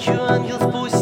хочу ангел спустя.